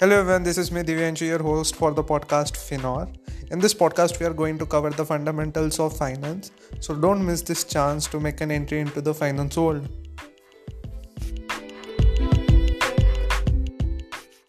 Hello everyone, this is me Divyanshi, your host for the podcast Finor. In this podcast, we are going to cover the fundamentals of finance, so don't miss this chance to make an entry into the finance world.